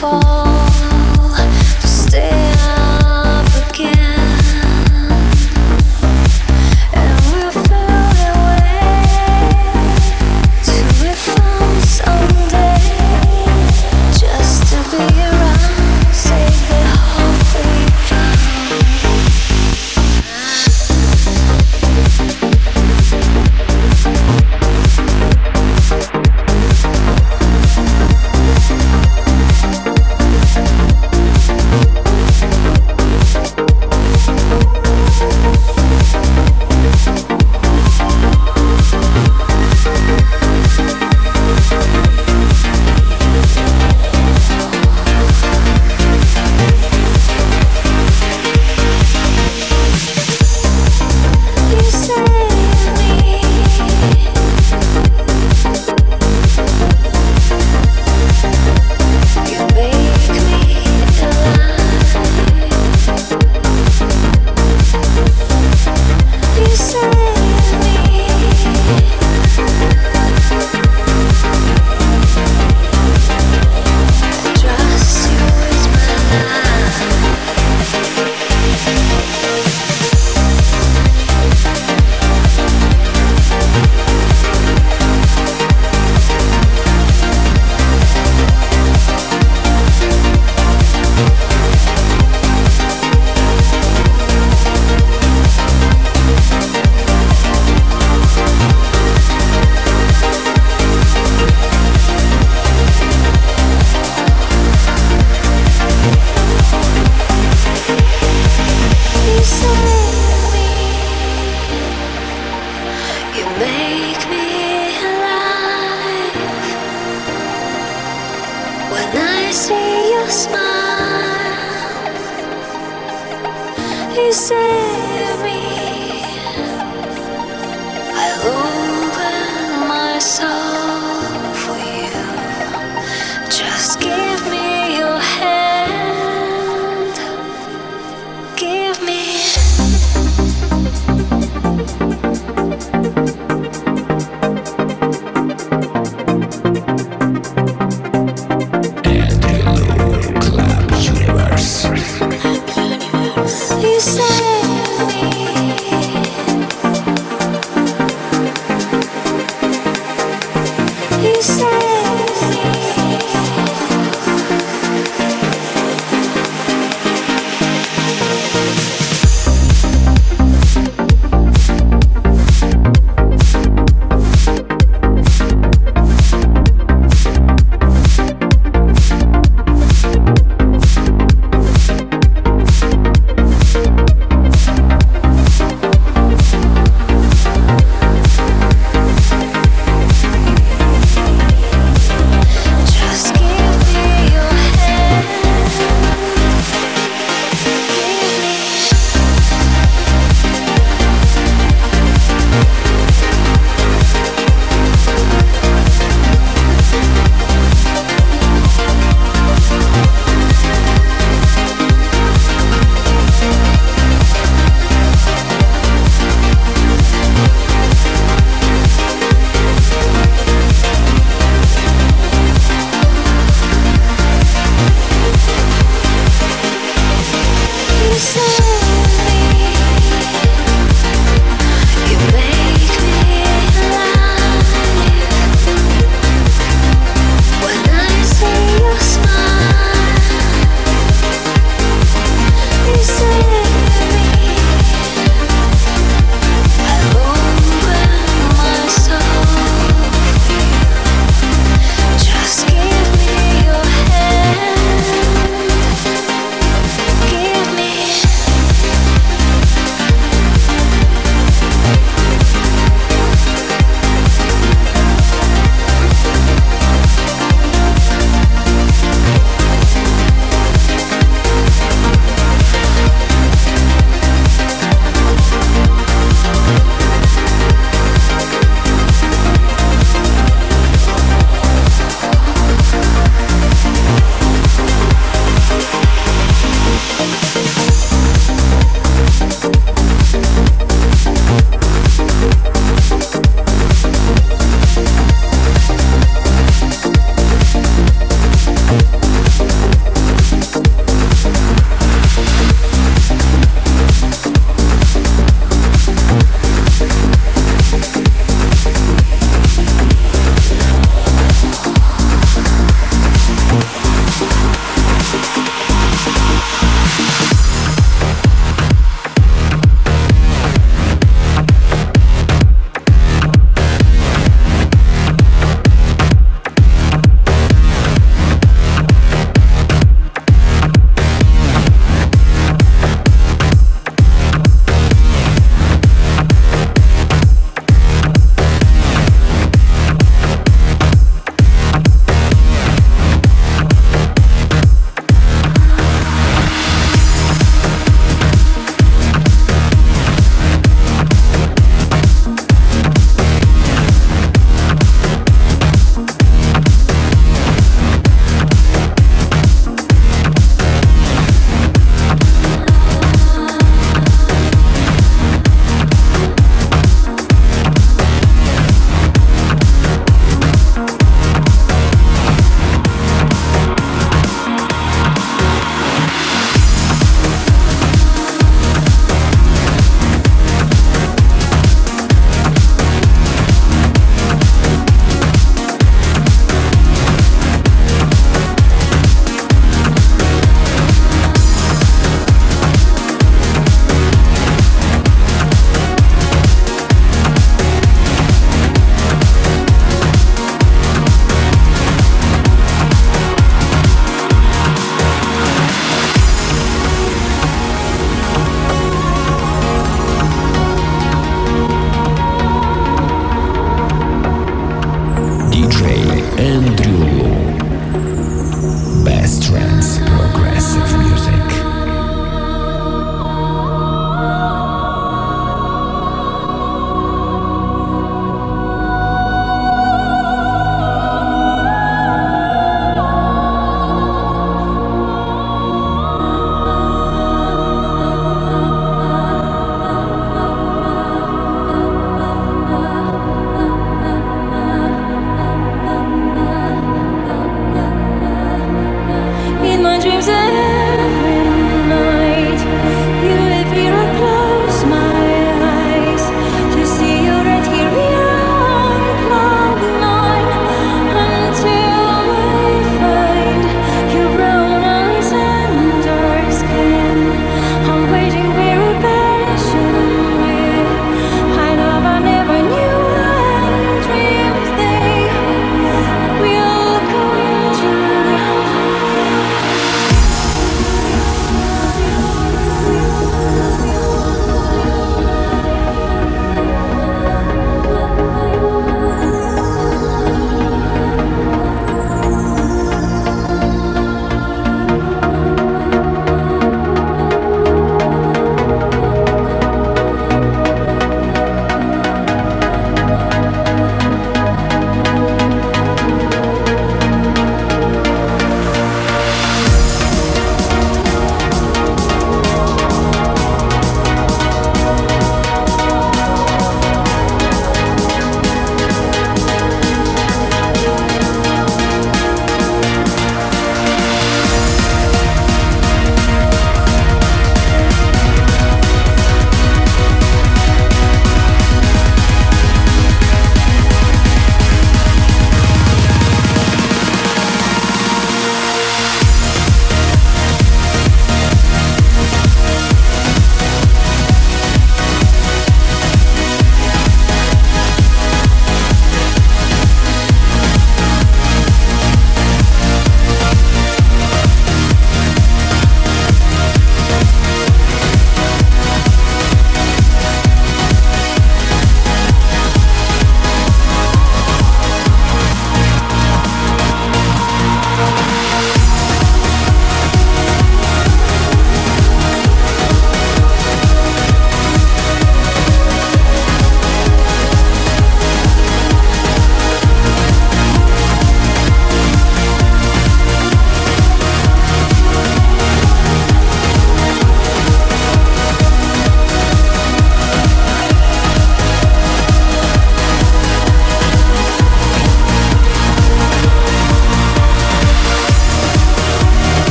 fall, stay.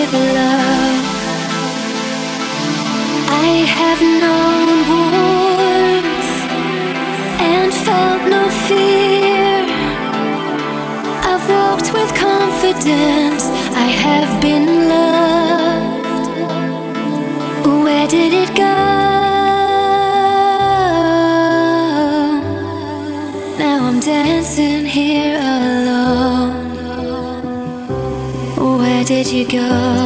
with love. I have known warmth and felt no fear. I've walked with confidence. I have been loved. Go?